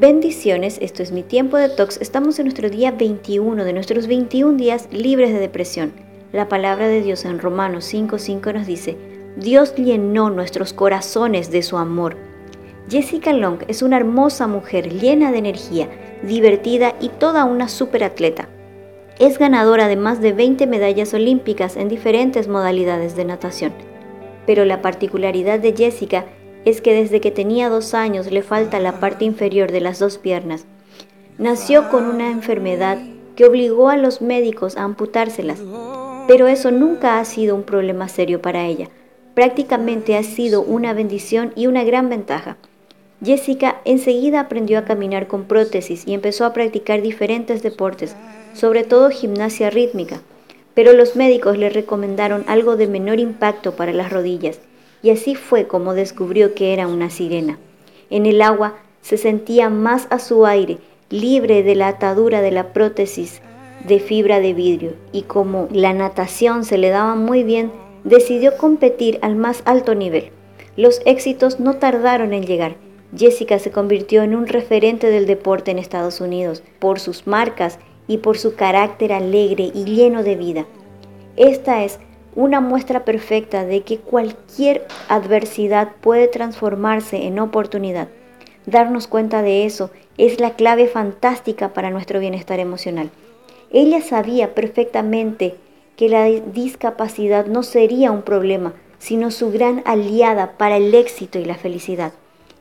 Bendiciones, esto es mi tiempo de tox. Estamos en nuestro día 21 de nuestros 21 días libres de depresión. La palabra de Dios en Romanos 5:5 nos dice, Dios llenó nuestros corazones de su amor. Jessica Long es una hermosa mujer llena de energía, divertida y toda una superatleta. Es ganadora de más de 20 medallas olímpicas en diferentes modalidades de natación. Pero la particularidad de Jessica es que desde que tenía dos años le falta la parte inferior de las dos piernas. Nació con una enfermedad que obligó a los médicos a amputárselas, pero eso nunca ha sido un problema serio para ella. Prácticamente ha sido una bendición y una gran ventaja. Jessica enseguida aprendió a caminar con prótesis y empezó a practicar diferentes deportes, sobre todo gimnasia rítmica, pero los médicos le recomendaron algo de menor impacto para las rodillas y así fue como descubrió que era una sirena. En el agua se sentía más a su aire, libre de la atadura de la prótesis de fibra de vidrio, y como la natación se le daba muy bien, decidió competir al más alto nivel. Los éxitos no tardaron en llegar. Jessica se convirtió en un referente del deporte en Estados Unidos por sus marcas y por su carácter alegre y lleno de vida. Esta es una muestra perfecta de que cualquier adversidad puede transformarse en oportunidad. Darnos cuenta de eso es la clave fantástica para nuestro bienestar emocional. Ella sabía perfectamente que la discapacidad no sería un problema, sino su gran aliada para el éxito y la felicidad.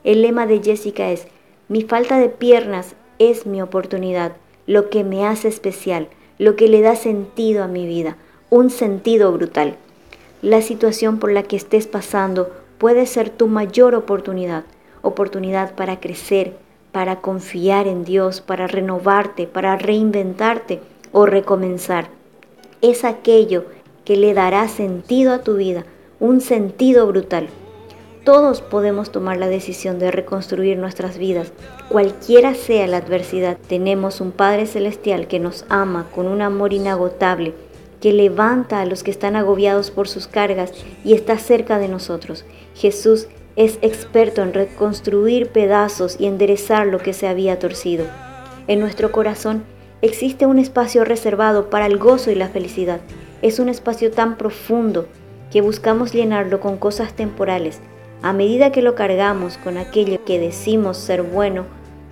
El lema de Jessica es, mi falta de piernas es mi oportunidad, lo que me hace especial, lo que le da sentido a mi vida un sentido brutal. La situación por la que estés pasando puede ser tu mayor oportunidad, oportunidad para crecer, para confiar en Dios, para renovarte, para reinventarte o recomenzar. Es aquello que le dará sentido a tu vida, un sentido brutal. Todos podemos tomar la decisión de reconstruir nuestras vidas. Cualquiera sea la adversidad, tenemos un Padre Celestial que nos ama con un amor inagotable que levanta a los que están agobiados por sus cargas y está cerca de nosotros. Jesús es experto en reconstruir pedazos y enderezar lo que se había torcido. En nuestro corazón existe un espacio reservado para el gozo y la felicidad. Es un espacio tan profundo que buscamos llenarlo con cosas temporales. A medida que lo cargamos con aquello que decimos ser bueno,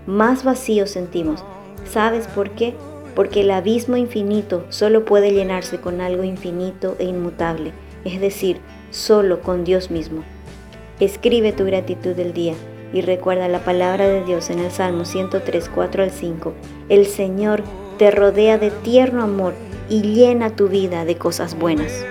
más vacío sentimos. ¿Sabes por qué? Porque el abismo infinito solo puede llenarse con algo infinito e inmutable, es decir, solo con Dios mismo. Escribe tu gratitud del día y recuerda la palabra de Dios en el Salmo 103, 4 al 5. El Señor te rodea de tierno amor y llena tu vida de cosas buenas.